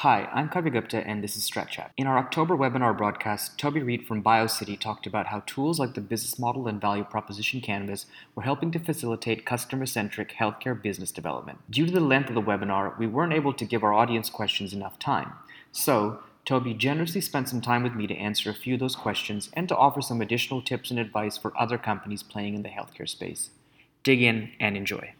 Hi, I'm Kavi Gupta and this is StratChat. In our October webinar broadcast, Toby Reid from BioCity talked about how tools like the business model and value proposition canvas were helping to facilitate customer-centric healthcare business development. Due to the length of the webinar, we weren't able to give our audience questions enough time. So, Toby generously spent some time with me to answer a few of those questions and to offer some additional tips and advice for other companies playing in the healthcare space. Dig in and enjoy.